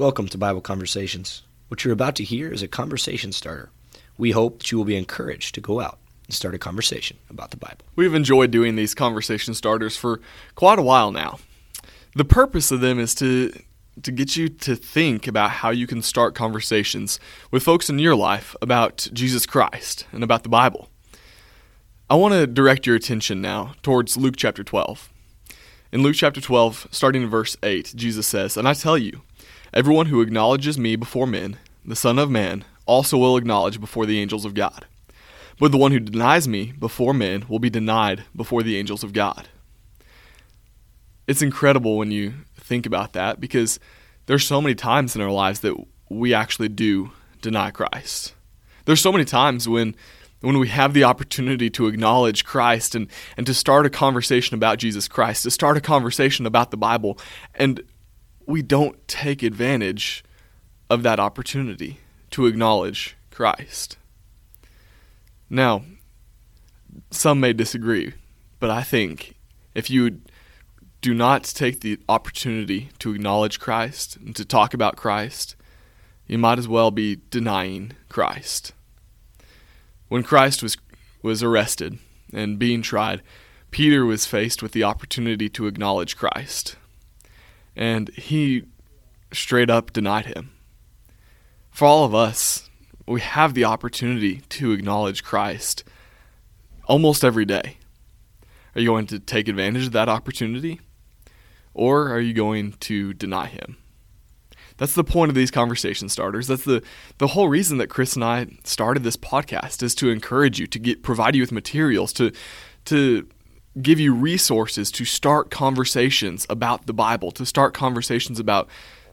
Welcome to Bible Conversations. What you're about to hear is a conversation starter. We hope that you will be encouraged to go out and start a conversation about the Bible. We've enjoyed doing these conversation starters for quite a while now. The purpose of them is to to get you to think about how you can start conversations with folks in your life about Jesus Christ and about the Bible. I want to direct your attention now towards Luke chapter 12. In Luke chapter 12, starting in verse 8, Jesus says, And I tell you, everyone who acknowledges me before men, the Son of Man, also will acknowledge before the angels of God. But the one who denies me before men will be denied before the angels of God. It's incredible when you think about that because there's so many times in our lives that we actually do deny Christ. There's so many times when when we have the opportunity to acknowledge Christ and, and to start a conversation about Jesus Christ, to start a conversation about the Bible, and we don't take advantage of that opportunity to acknowledge Christ. Now, some may disagree, but I think if you do not take the opportunity to acknowledge Christ and to talk about Christ, you might as well be denying Christ. When Christ was, was arrested and being tried, Peter was faced with the opportunity to acknowledge Christ. And he straight up denied him. For all of us, we have the opportunity to acknowledge Christ almost every day. Are you going to take advantage of that opportunity? Or are you going to deny him? That's the point of these conversation starters. That's the the whole reason that Chris and I started this podcast is to encourage you to get provide you with materials to to give you resources to start conversations about the Bible, to start conversations about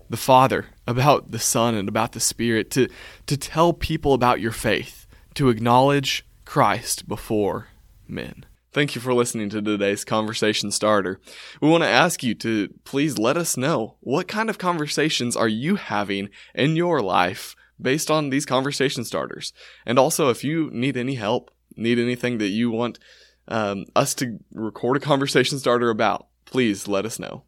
the Father, about the Son and about the Spirit, to to tell people about your faith, to acknowledge Christ before men. Thank you for listening to today's conversation starter. We want to ask you to please let us know what kind of conversations are you having in your life based on these conversation starters. And also, if you need any help, need anything that you want um, us to record a conversation starter about, please let us know.